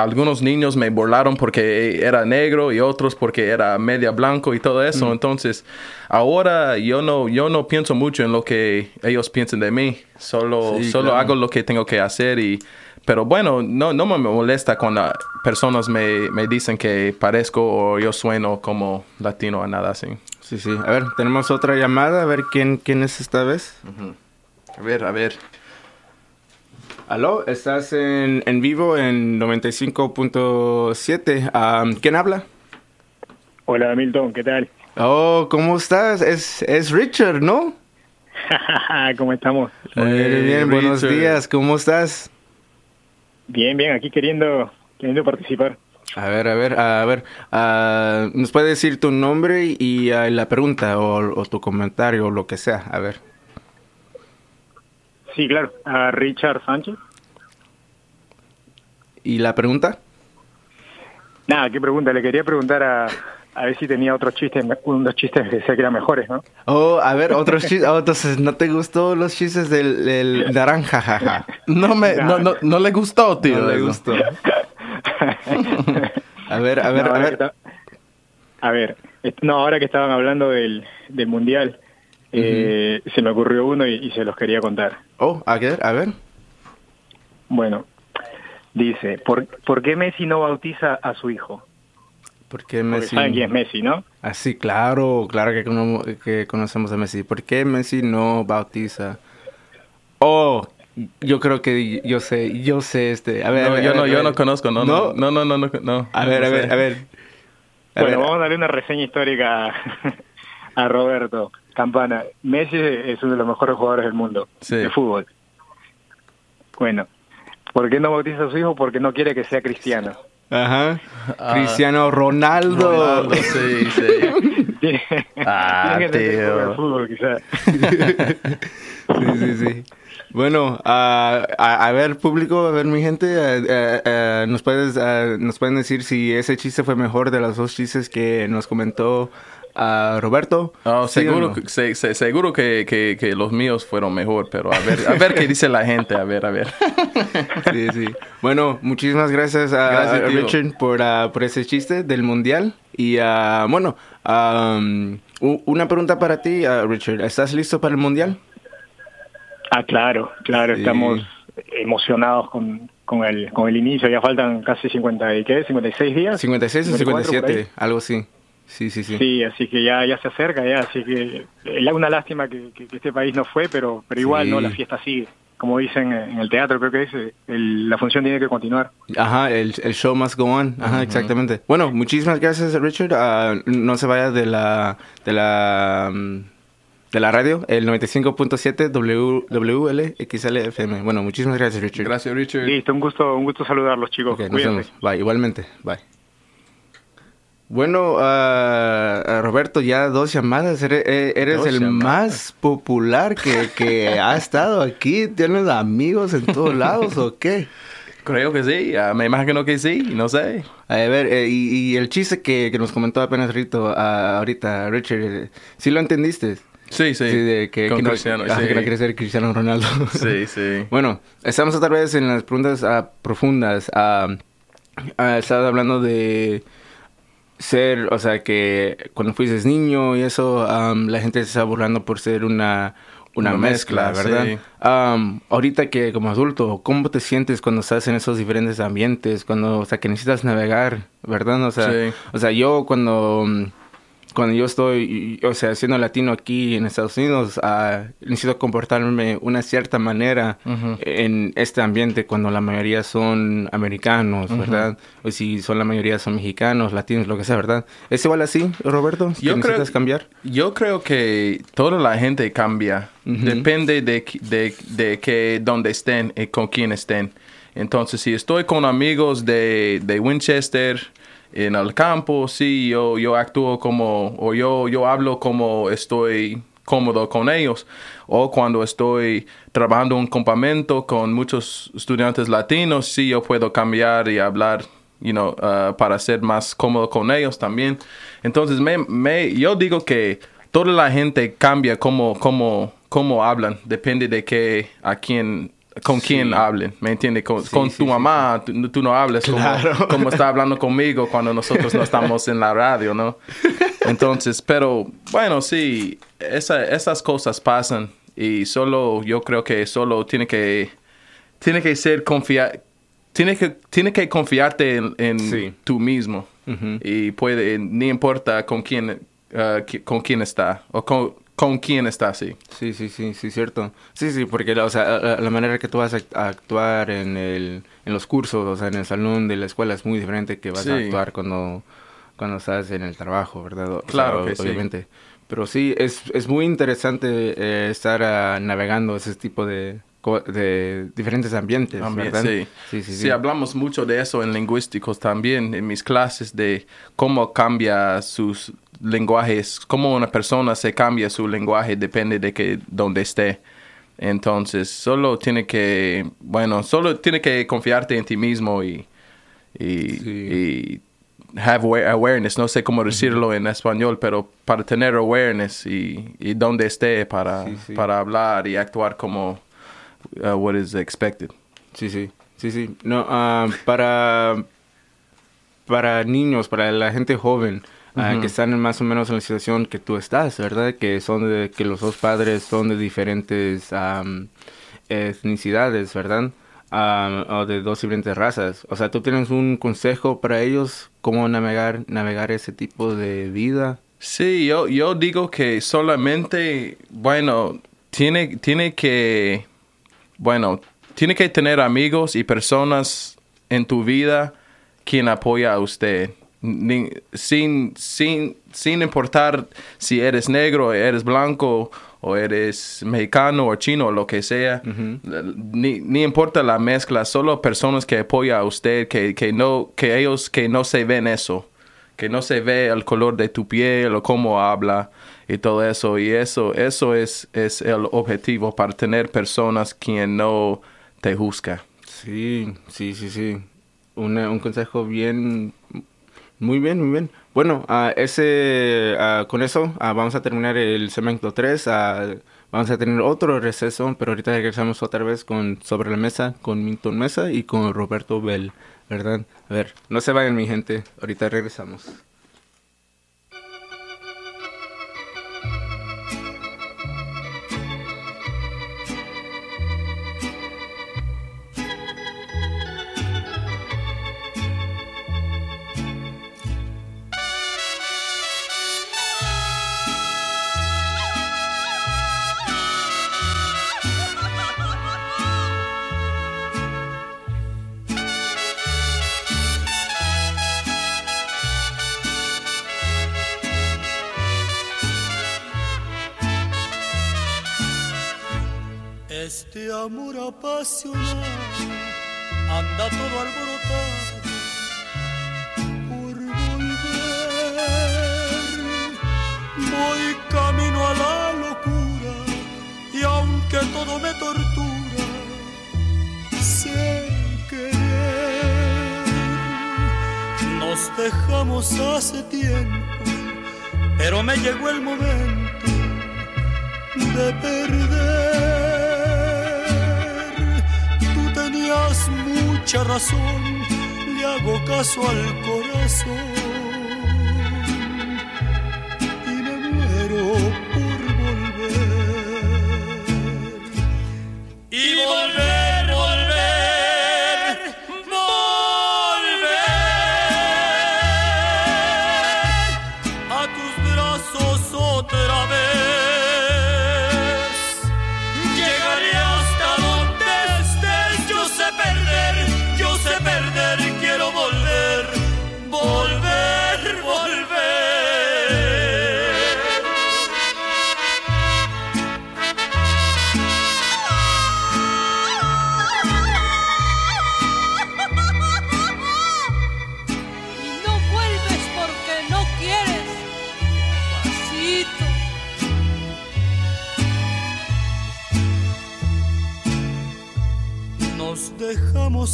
algunos niños me burlaron porque era negro y otros porque era media blanco y todo Mm. eso. Entonces, ahora yo no, yo no pienso mucho en lo que ellos piensan de mí. Solo, Sí, solo claro. hago lo que tengo que hacer y... Pero bueno, no, no me molesta cuando personas me, me dicen que parezco o yo sueno como latino o nada así. Sí, sí. A ver, tenemos otra llamada, a ver quién, quién es esta vez. A ver, a ver. Aló, estás en, en vivo en 95.7. Am, ¿Quién habla? Hola Milton, ¿qué tal? Oh, ¿cómo estás? Es, es Richard, ¿no? [LAUGHS] ¿Cómo estamos? Muy bien, bien, buenos Richard. días, ¿cómo estás? Bien, bien, aquí queriendo, queriendo participar. A ver, a ver, a ver, ah, ¿nos puedes decir tu nombre y ah, la pregunta o, o tu comentario o lo que sea? A ver. Sí, claro, a Richard Sánchez. ¿Y la pregunta? Nada, qué pregunta, le quería preguntar a, a ver si tenía otros chistes, unos chistes que sé que eran mejores, ¿no? Oh, a ver, otros chistes. Oh, entonces, ¿no te gustó los chistes del, del naranja, jaja? No me, no, no, no le gustó, tío. No le gustó. [LAUGHS] A ver, a ver, No, a ver. está- a ver, no, ahora que estaban hablando del, del mundial, eh, se me ocurrió uno y, y se los quería contar. Oh, a ver, a ver. Bueno, dice, ¿por, ¿por qué Messi no bautiza a su hijo? ¿Por qué Porque Messi? saben quién es Messi, ¿no? Ah, sí, claro, claro que, cono- que conocemos a Messi. ¿Por qué Messi no bautiza? Oh, yo creo que yo sé, yo sé este. A ver, No, a ver, yo a no, ver, yo no ver. conozco, no, no, no, no, no, no, no. A ver, no a ver, sé. a ver. A bueno, ver. vamos a darle una reseña histórica [LAUGHS] a Roberto Campana. Messi es uno de los mejores jugadores del mundo Sí. de fútbol. Bueno, ¿por qué no bautiza a su hijo? Porque no quiere que sea cristiano. Ajá. Ah. Cristiano Ronaldo. Ronaldo, sí, sí. [LAUGHS] Ah, tío. poco de fútbol, quizás. [LAUGHS] Sí, sí, sí. Bueno, ah, a, a ver, público, a ver, mi gente, ¿nos, puedes, ah, ¿nos pueden decir si ese chiste fue mejor de los dos chistes que nos comentó ah, Roberto? Oh, ¿Sí o seguro, no? se- se- seguro que, que, que los míos fueron mejor, pero a ver, a ver qué dice la gente, a ver, a ver. [LAUGHS] Sí, sí. Bueno, muchísimas gracias a, Gracias, a. Richard por, ah, por ese chiste del mundial. Y ah, bueno, am, u- una pregunta para ti, ah, Richard. ¿Estás listo para el mundial? Ah, claro, claro, Sí. estamos emocionados con, con, el, con el inicio. Ya faltan casi 50 y qué, 56 días. 56 o 54 por 57, ahí. algo así. Sí, sí, sí. Sí, así que ya, ya se acerca, ya, así que es una lástima que, que- que este país no fue, pero, pero igual, Sí. ¿no? La fiesta sigue. Como dicen en el teatro, creo que es, eh, el- la función tiene que continuar. Ajá, el, el show must go on. Ajá, exactamente. Bueno, muchísimas gracias, Richard. Ah, no se vaya de la de la mm, de la radio, el 95.7 W- WLXLFM. Bueno, muchísimas gracias, Richard. Gracias, Richard. Listo, un gusto, un gusto saludarlos, chicos. Ok, nos vemos. Bye, igualmente. Bye. Bueno, ah, ah, Roberto, ya dos llamadas. Eres, eh, eres Dos el llamadas. más popular que, que [LAUGHS] ha estado aquí. ¿Tienes amigos en todos lados o qué? Creo que sí, ah, me imagino que sí, no sé. A ver, eh, y, y el chiste que, que nos comentó apenas Rito, ah, ahorita, Richard, eh, ¿sí lo entendiste? Sí, sí. de que, Con que no, Cristiano, ajá, sí. que no quiere ser Cristiano Ronaldo. Sí, [LAUGHS] sí. Bueno, estamos otra vez en las preguntas ah, profundas. Ah, ah, estaba hablando de ser, o sea, que cuando fuiste niño y eso, am, la gente se está burlando por ser una, una, Una mezcla, mezcla, ¿verdad? sí. Ahorita que como adulto, ¿cómo te sientes cuando estás en esos diferentes ambientes? Cuando, o sea, que necesitas navegar, ¿verdad? O sea, Sí. o sea yo cuando... Cuando yo estoy, o sea, siendo latino aquí en Estados Unidos, ah, necesito comportarme una cierta manera en este ambiente cuando la mayoría son americanos, ¿verdad? O si son la mayoría son mexicanos, latinos, lo que sea, ¿verdad? ¿Es igual así, Roberto? ¿Que Yo creo- necesitas cambiar? Yo creo que toda la gente cambia. Depende de, de, de que dónde estén y con quién estén. Entonces, si estoy con amigos de, de Winchester en el campo, sí, yo, yo actúo como, o yo, yo hablo como estoy cómodo con ellos. O cuando estoy trabajando un campamento con muchos estudiantes latinos, sí, yo puedo cambiar y hablar you know, uh, para ser más cómodo con ellos también. Entonces, me, me, yo digo que toda la gente cambia cómo, cómo, cómo hablan, depende de qué, a quién, con Sí. quién hablen, ¿me entiendes? Con, Sí, con tu sí, mamá, Tú, tú no hablas Claro. como, [LAUGHS] como está hablando conmigo cuando nosotros no estamos en la radio, ¿no? Entonces, pero bueno, sí, esa, esas cosas pasan y solo, yo creo que solo tiene que, tiene que ser confiar, tiene que, tiene que confiarte en, tú mismo y puede, ni importa con quién, uh, qui- con quién está o con, con quién está, sí. Sí, sí, sí, sí, cierto. Sí, sí, porque la, o sea, la, la manera que tú vas a, act- a actuar en, el, en los cursos, o sea, en el salón de la escuela es muy diferente que vas a Sí. actuar cuando, cuando estás en el trabajo, ¿verdad? O sea, Claro que sí. obviamente. Pero sí, es, es muy interesante eh, estar ah, navegando ese tipo de, de diferentes ambientes, ¿verdad? sí. sí, sí. Sí, hablamos mucho de eso en lingüísticos también, en mis clases, de cómo cambia sus lenguajes, cómo una persona se cambia su lenguaje, depende de que donde esté. Entonces, solo tiene que, bueno, solo tiene que confiarte en ti mismo y, y, Sí. y have awa- awareness, no sé cómo decirlo en español, pero para tener awareness y, y donde esté para, Sí, sí. para hablar y actuar como uh, what is expected. Sí, sí, sí, sí. No, ah, para, para niños, para la gente joven, Ujú. que están más o menos en la situación que tú estás, ¿verdad? Que son de, que los dos padres son de diferentes am, etnicidades, ¿verdad? Am, o de dos diferentes razas. O sea, ¿tú tienes un consejo para ellos cómo navegar, navegar ese tipo de vida? Sí, yo, yo digo que solamente, bueno, tiene, tiene que, bueno, tiene que tener amigos y personas en tu vida quien apoya a usted. Ni- sin, sin, sin importar si eres negro, eres blanco, o eres mexicano o chino o lo que sea, ni, ni importa la mezcla, solo personas que apoyan a usted, que, que, no, que ellos que no se ven eso que no se ve el color de tu piel o cómo habla y todo eso. Y eso, eso es, es el objetivo para tener personas quien no te juzga. Sí, sí, sí, sí. Una- un consejo bien, muy bien, muy bien. Bueno, ah, ese, ah, con eso vamos a terminar el segmento 3. vamos a tener otro receso, pero ahorita regresamos otra vez con Sobre la Mesa, con Minton Mesa y con Roberto Bell, ¿verdad? A ver, no se vayan mi gente, ahorita regresamos. Amor apasionado anda todo alborotado por volver. Voy camino a la locura y aunque todo me tortura, sé querer. Nos dejamos hace tiempo, pero me llegó el momento de perder. Mucha razón, le hago caso al corazón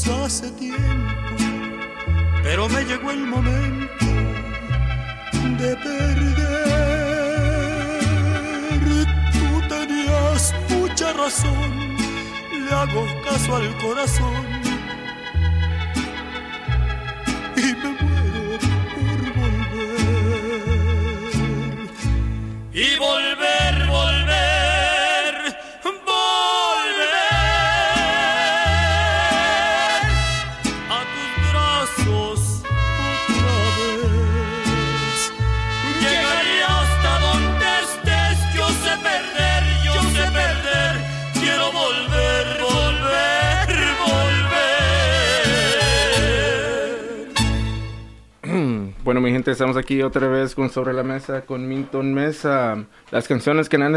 hace tiempo, pero me llegó el momento de perder. Tú tenías mucha razón, le hago caso al corazón mi gente, estamos aquí otra vez con Sobre la Mesa, con Minton Mesa. Las canciones que han,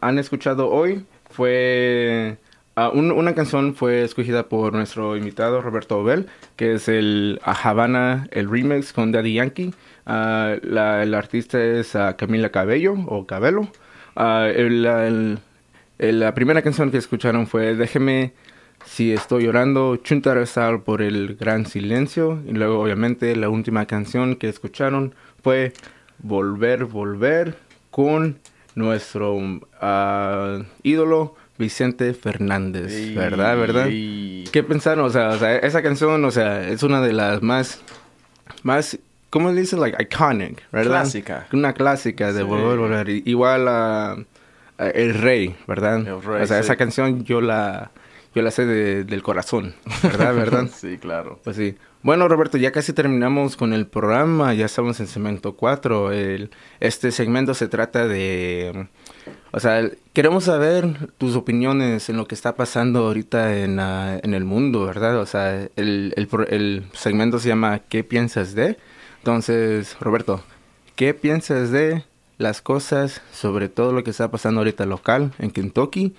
han escuchado hoy fue... ah, un- una canción fue escogida por nuestro invitado Roberto Bell, que es el a Havana, el remix con Daddy Yankee. Ah, la, el artista es ah, Camila Cabello o Cabello. El- el- el- la primera canción que escucharon fue Déjeme si estoy llorando, Chuntarazal por el gran silencio. Y luego, obviamente, la última canción que escucharon fue Volver, Volver con nuestro ah, ídolo Vicente Fernández. ¿Verdad? ¿Verdad? ¿Qué pensaron? O sea, o sea, esa canción, o sea, es una de las más más, ¿cómo le dicen? Like iconic, ¿verdad? Clásica. Una clásica de Sí. volver, volver. Igual a, a El Rey, ¿verdad? El Rey, o sea, sí. esa canción yo la, yo la sé de- del corazón, [LAUGHS] ¿verdad? ¿verdad? sí, claro. Pues sí. Bueno, Roberto, ya casi terminamos con el programa, ya estamos en segmento 4. El, este segmento se trata de... O sea, queremos saber tus opiniones en lo que está pasando ahorita en, en el mundo, ¿verdad? O sea, el, el, pro- el segmento se llama ¿Qué piensas de? Entonces, Roberto, ¿qué piensas de las cosas sobre todo lo que está pasando ahorita local en Kentucky?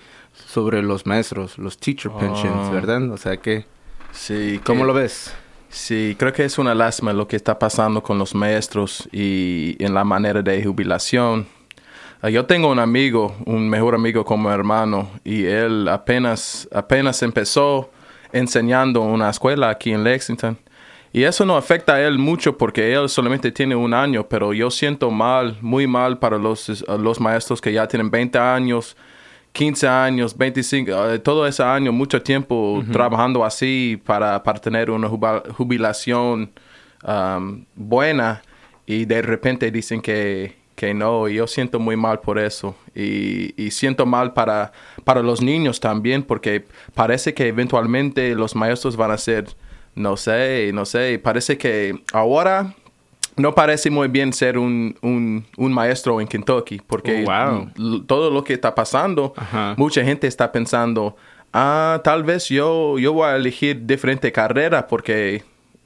Sobre los maestros, los teacher pensions, Ah. ¿verdad? O sea, ¿qué, Sí. ¿cómo que- lo ves? Sí, creo que es una lástima lo que está pasando con los maestros y en la manera de jubilación. Ah, Yo tengo un amigo, un mejor amigo como hermano, y él apenas, apenas empezó enseñando en una escuela aquí en Lexington. Y eso no afecta a él mucho porque él solamente tiene un año, pero yo siento mal, muy mal para los, los maestros que ya tienen 20 años, 15 años, 25, eh, todo ese año, mucho tiempo trabajando así para, para tener una jubilación um, buena y de repente dicen que, que no, y yo siento muy mal por eso. Y, y siento mal para, para los niños también porque parece que eventualmente los maestros van a ser, no sé, no sé, parece que ahora no parece muy bien ser un, un, un maestro en Kentucky, porque Oh, wow. todo lo que está pasando, Ajá. mucha gente está pensando, ah, tal vez yo, yo voy a elegir diferente carrera porque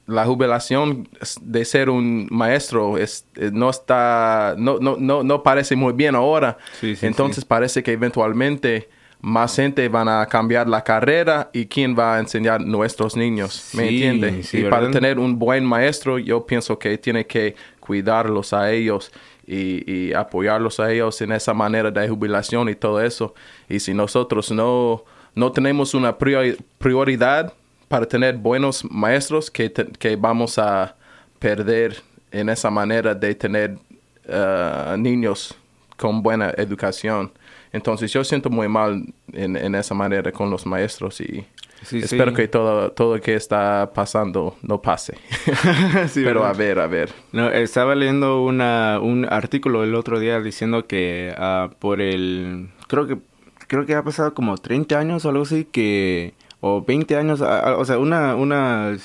la jubilación de ser un maestro es, eh, no está, no, no, no, no parece muy bien ahora. Sí, sí, Entonces sí. parece que eventualmente más gente van a cambiar la carrera y quién va a enseñar nuestros niños, ¿me Sí, entiendes? sí, y para tener un buen maestro, yo pienso que tiene que cuidarlos a ellos y, y apoyarlos a ellos en esa manera de jubilación y todo eso. Y si nosotros no, no tenemos una priori- prioridad para tener buenos maestros, que, te- que vamos a perder en esa manera de tener uh, niños con buena educación. Entonces yo siento muy mal en, en esa manera con los maestros y Sí, espero sí. que todo, todo lo que está pasando no pase. [LAUGHS] Sí, Pero ¿verdad? a ver, a ver. No, estaba leyendo una, un artículo el otro día diciendo que ah, por el... Creo que creo que ha pasado como 30 años o algo así que... O 20 años, ah, ah, o sea, una, una,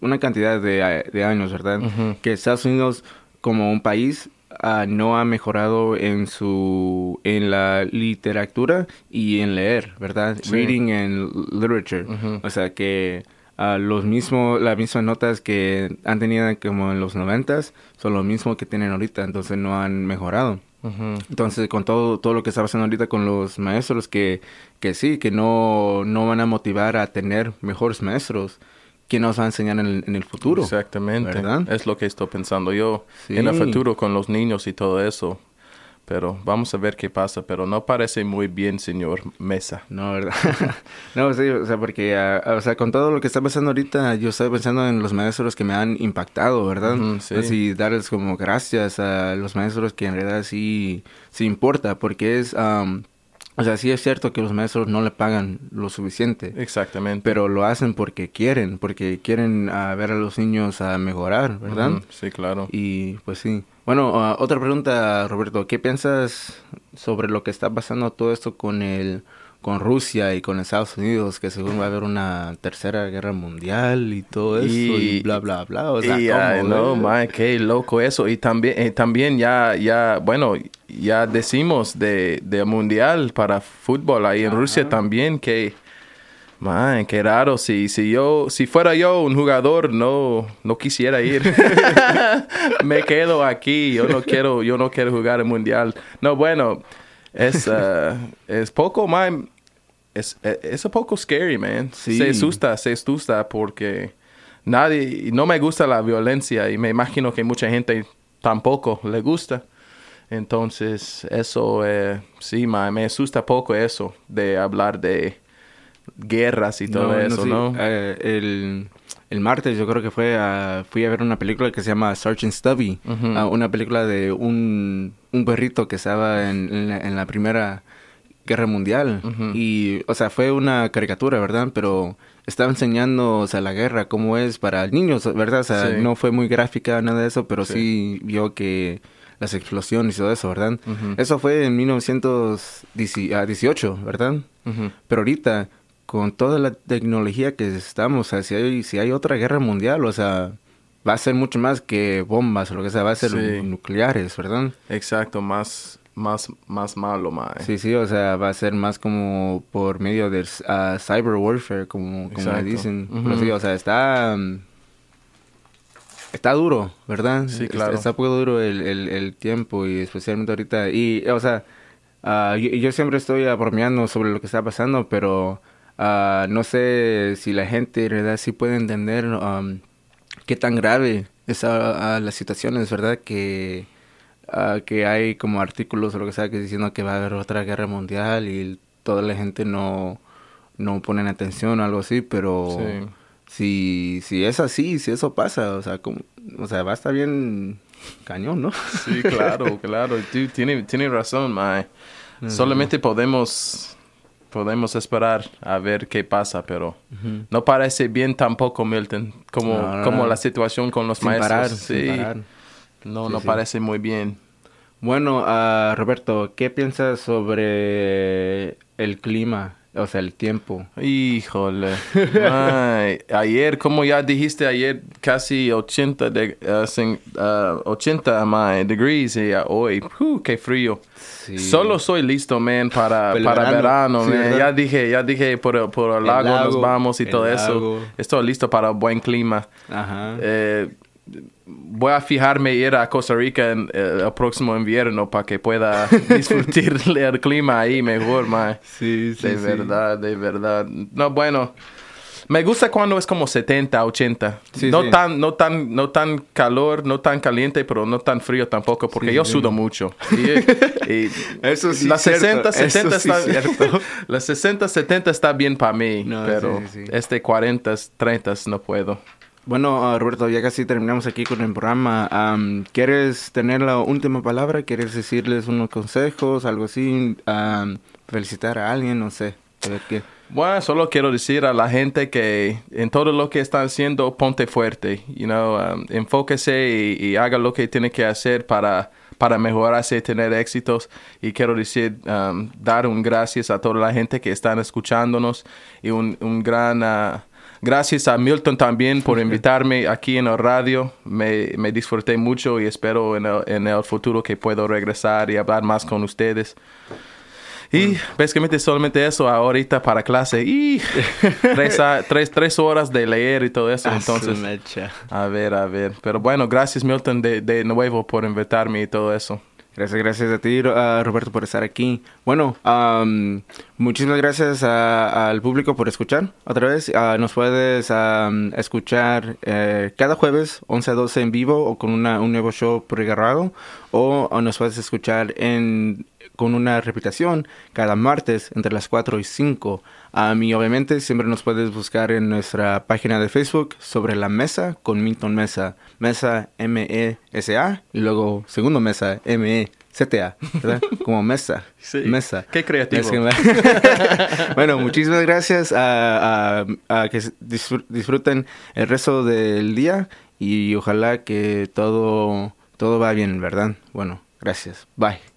una cantidad de, de años, ¿verdad? Que Estados Unidos como un país ah, no ha mejorado en su... En la literatura y en leer, ¿verdad? Sí. Reading and literature. O sea que ah, los mismos, las mismas notas que han tenido como en los noventas son lo mismo que tienen ahorita, entonces no han mejorado. Entonces, con todo, todo lo que está pasando ahorita con los maestros, que, que sí, que no, no van a motivar a tener mejores maestros, ¿quién nos va a enseñar en el, en el futuro? Exactamente. ¿Verdad? Es lo que estoy pensando yo Sí. en el futuro con los niños y todo eso. Pero vamos a ver qué pasa. Pero no parece muy bien, señor Mesa. No, ¿verdad? [LAUGHS] no, sí, o sea, porque, ah, o sea, con todo lo que está pasando ahorita, yo estoy pensando en los maestros que me han impactado, ¿verdad? Ujú, sí. Así, darles como gracias a los maestros que en realidad sí, sí importa, porque es, am, o sea, sí es cierto que los maestros no le pagan lo suficiente, Exactamente. pero lo hacen porque quieren, porque quieren ver a los niños a mejorar, ¿verdad? Sí, claro. Y pues sí. Bueno, ah, otra pregunta, Roberto. ¿Qué piensas sobre lo que está pasando todo esto con el con Rusia y con Estados Unidos? Que según va a haber una tercera guerra mundial y todo eso y, Y- bla bla bla. O sea, y, ¿cómo, no, man, qué loco eso. Y también, eh, también ya, ya, bueno, ya decimos de, de mundial para fútbol ahí en Rusia también que, man, qué raro. Si, si yo, si fuera yo un jugador, no, no quisiera ir. [LAUGHS] [LAUGHS] Me quedo aquí. Yo no quiero, yo no quiero jugar el mundial. No, bueno, es, uh, [LAUGHS] es poco, man. Es, es, es un poco scary, man. Sí. Se asusta, se asusta porque nadie, no me gusta la violencia y me imagino que mucha gente tampoco le gusta. Entonces, eso, eh, sí, ma, me asusta poco eso de hablar de guerras y todo eso, sí. ¿no? Eh, el, el martes yo creo que fue a- fui a ver una película que se llama Sergeant Stubby. Ah, una película de un, un perrito que estaba en, en la, en la primera guerra mundial. Y, o sea, fue una caricatura, ¿verdad? Pero estaba enseñando, o sea, la guerra, cómo es para niños, ¿verdad? O sea, Sí. no fue muy gráfica, nada de eso, pero Sí. sí, vio que las explosiones y todo eso, ¿verdad? Eso fue en 1918, ¿verdad? Ujú. Pero ahorita, con toda la tecnología que estamos, o sea, si hay, si hay otra guerra mundial, o sea, va a ser mucho más que bombas o lo que sea, va a ser Sí. nucleares, ¿verdad? Exacto, más, más, más malo, mae. Sí, sí, o sea, va a ser más como por medio del ah, cyber warfare, como, como le dicen. Ujú. Pero sí, o sea, está... Está duro, ¿verdad? Sí, claro. Está, poco duro el, el, el tiempo y especialmente ahorita. Y, o sea, ah, yo, yo siempre estoy bromeando sobre lo que está pasando, pero ah, no sé si la gente en realidad sí puede entender um, qué tan grave es ah, ah, las situaciones, ¿verdad? Que, ah, que hay como artículos o lo que sea que diciendo que va a haber otra guerra mundial y toda la gente no, no ponen atención o algo así, pero Sí. si, si es así, si eso pasa, o sea, como, o sea, va a estar bien cañón, ¿no? Sí, claro, [LAUGHS] claro. Tú tienes tiene razón, mae. Solamente podemos podemos esperar a ver qué pasa, pero no parece bien tampoco, Milton, como, No, no, como no. la situación con los Sin maestros. parar, sí. sin parar. No, Sí, no sí. parece muy bien. Bueno, ah, Roberto, ¿qué piensas sobre el clima, o sea, el tiempo? Híjole. Ay, [LAUGHS] ayer, como ya dijiste ayer, casi 80, de, ah, 80 mae, degrees y hoy, ¡uh, qué frío. Sí. Solo soy listo, man, para, Para el para verano, man. Ya dije, ya dije, por, por el lago, nos lago, vamos y todo eso. Estoy listo para buen clima. Ajá. Eh, voy a fijarme ir a Costa Rica en, eh, el próximo invierno para que pueda [LAUGHS] disfrutar el clima ahí mejor, man. Sí, sí, De sí. verdad, de verdad. No, bueno. Me gusta cuando es como 70, 80. Sí, no sí. tan no tan no tan calor, no tan caliente, pero no tan frío tampoco porque Sí, yo sudo mucho. Y, y [LAUGHS] Eso sí las es cierto, 60, 70 eso está es cierto. las 60, 70 está bien para mí, No, pero este 40, 30 no puedo. Bueno, ah, Roberto, ya casi terminamos aquí con el programa. Am, ¿Quieres tener la última palabra? ¿Quieres decirles unos consejos, algo así? Am, ¿Felicitar a alguien? No sé. A ver qué. Bueno, solo quiero decir a la gente que en todo lo que están haciendo, ponte fuerte, you know, um, enfóquese y, haga lo que tiene que hacer para, para mejorarse y tener éxitos. Y quiero decir, um, dar un gracias a toda la gente que están escuchándonos y un, un gran ah, gracias a Milton también por invitarme aquí en el radio. Me, me disfruté mucho y espero en el, en el futuro que puedo regresar y hablar más con ustedes. Y básicamente solamente eso ahorita para clase. Y [LAUGHS] tres, a- tres, tres horas de leer y todo eso. Ah, Entonces, a ver, a ver. Pero bueno, gracias Milton de, de nuevo por invitarme y todo eso. Gracias, gracias a ti, Roberto, por estar aquí. Bueno, am, muchísimas gracias a- al público por escuchar otra vez. Ah, nos puedes am, escuchar eh, cada jueves, 11 a 12 en vivo o con una, un nuevo show pregrabado. O, o nos puedes escuchar en, con una repetición cada martes entre las 4 y 5. Am, y obviamente siempre nos puedes buscar en nuestra página de Facebook sobre la mesa con Minton Mesa. Mesa M-E-S-A y luego segundo mesa M-E-Z-A, ¿verdad? [LAUGHS] Como mesa. Sí. Mesa. Qué creativo. [LAUGHS] Bueno, muchísimas gracias a, a- a que disfr- disfruten el resto del día y ojalá que todo, todo va bien, ¿verdad? Bueno, gracias. Bye.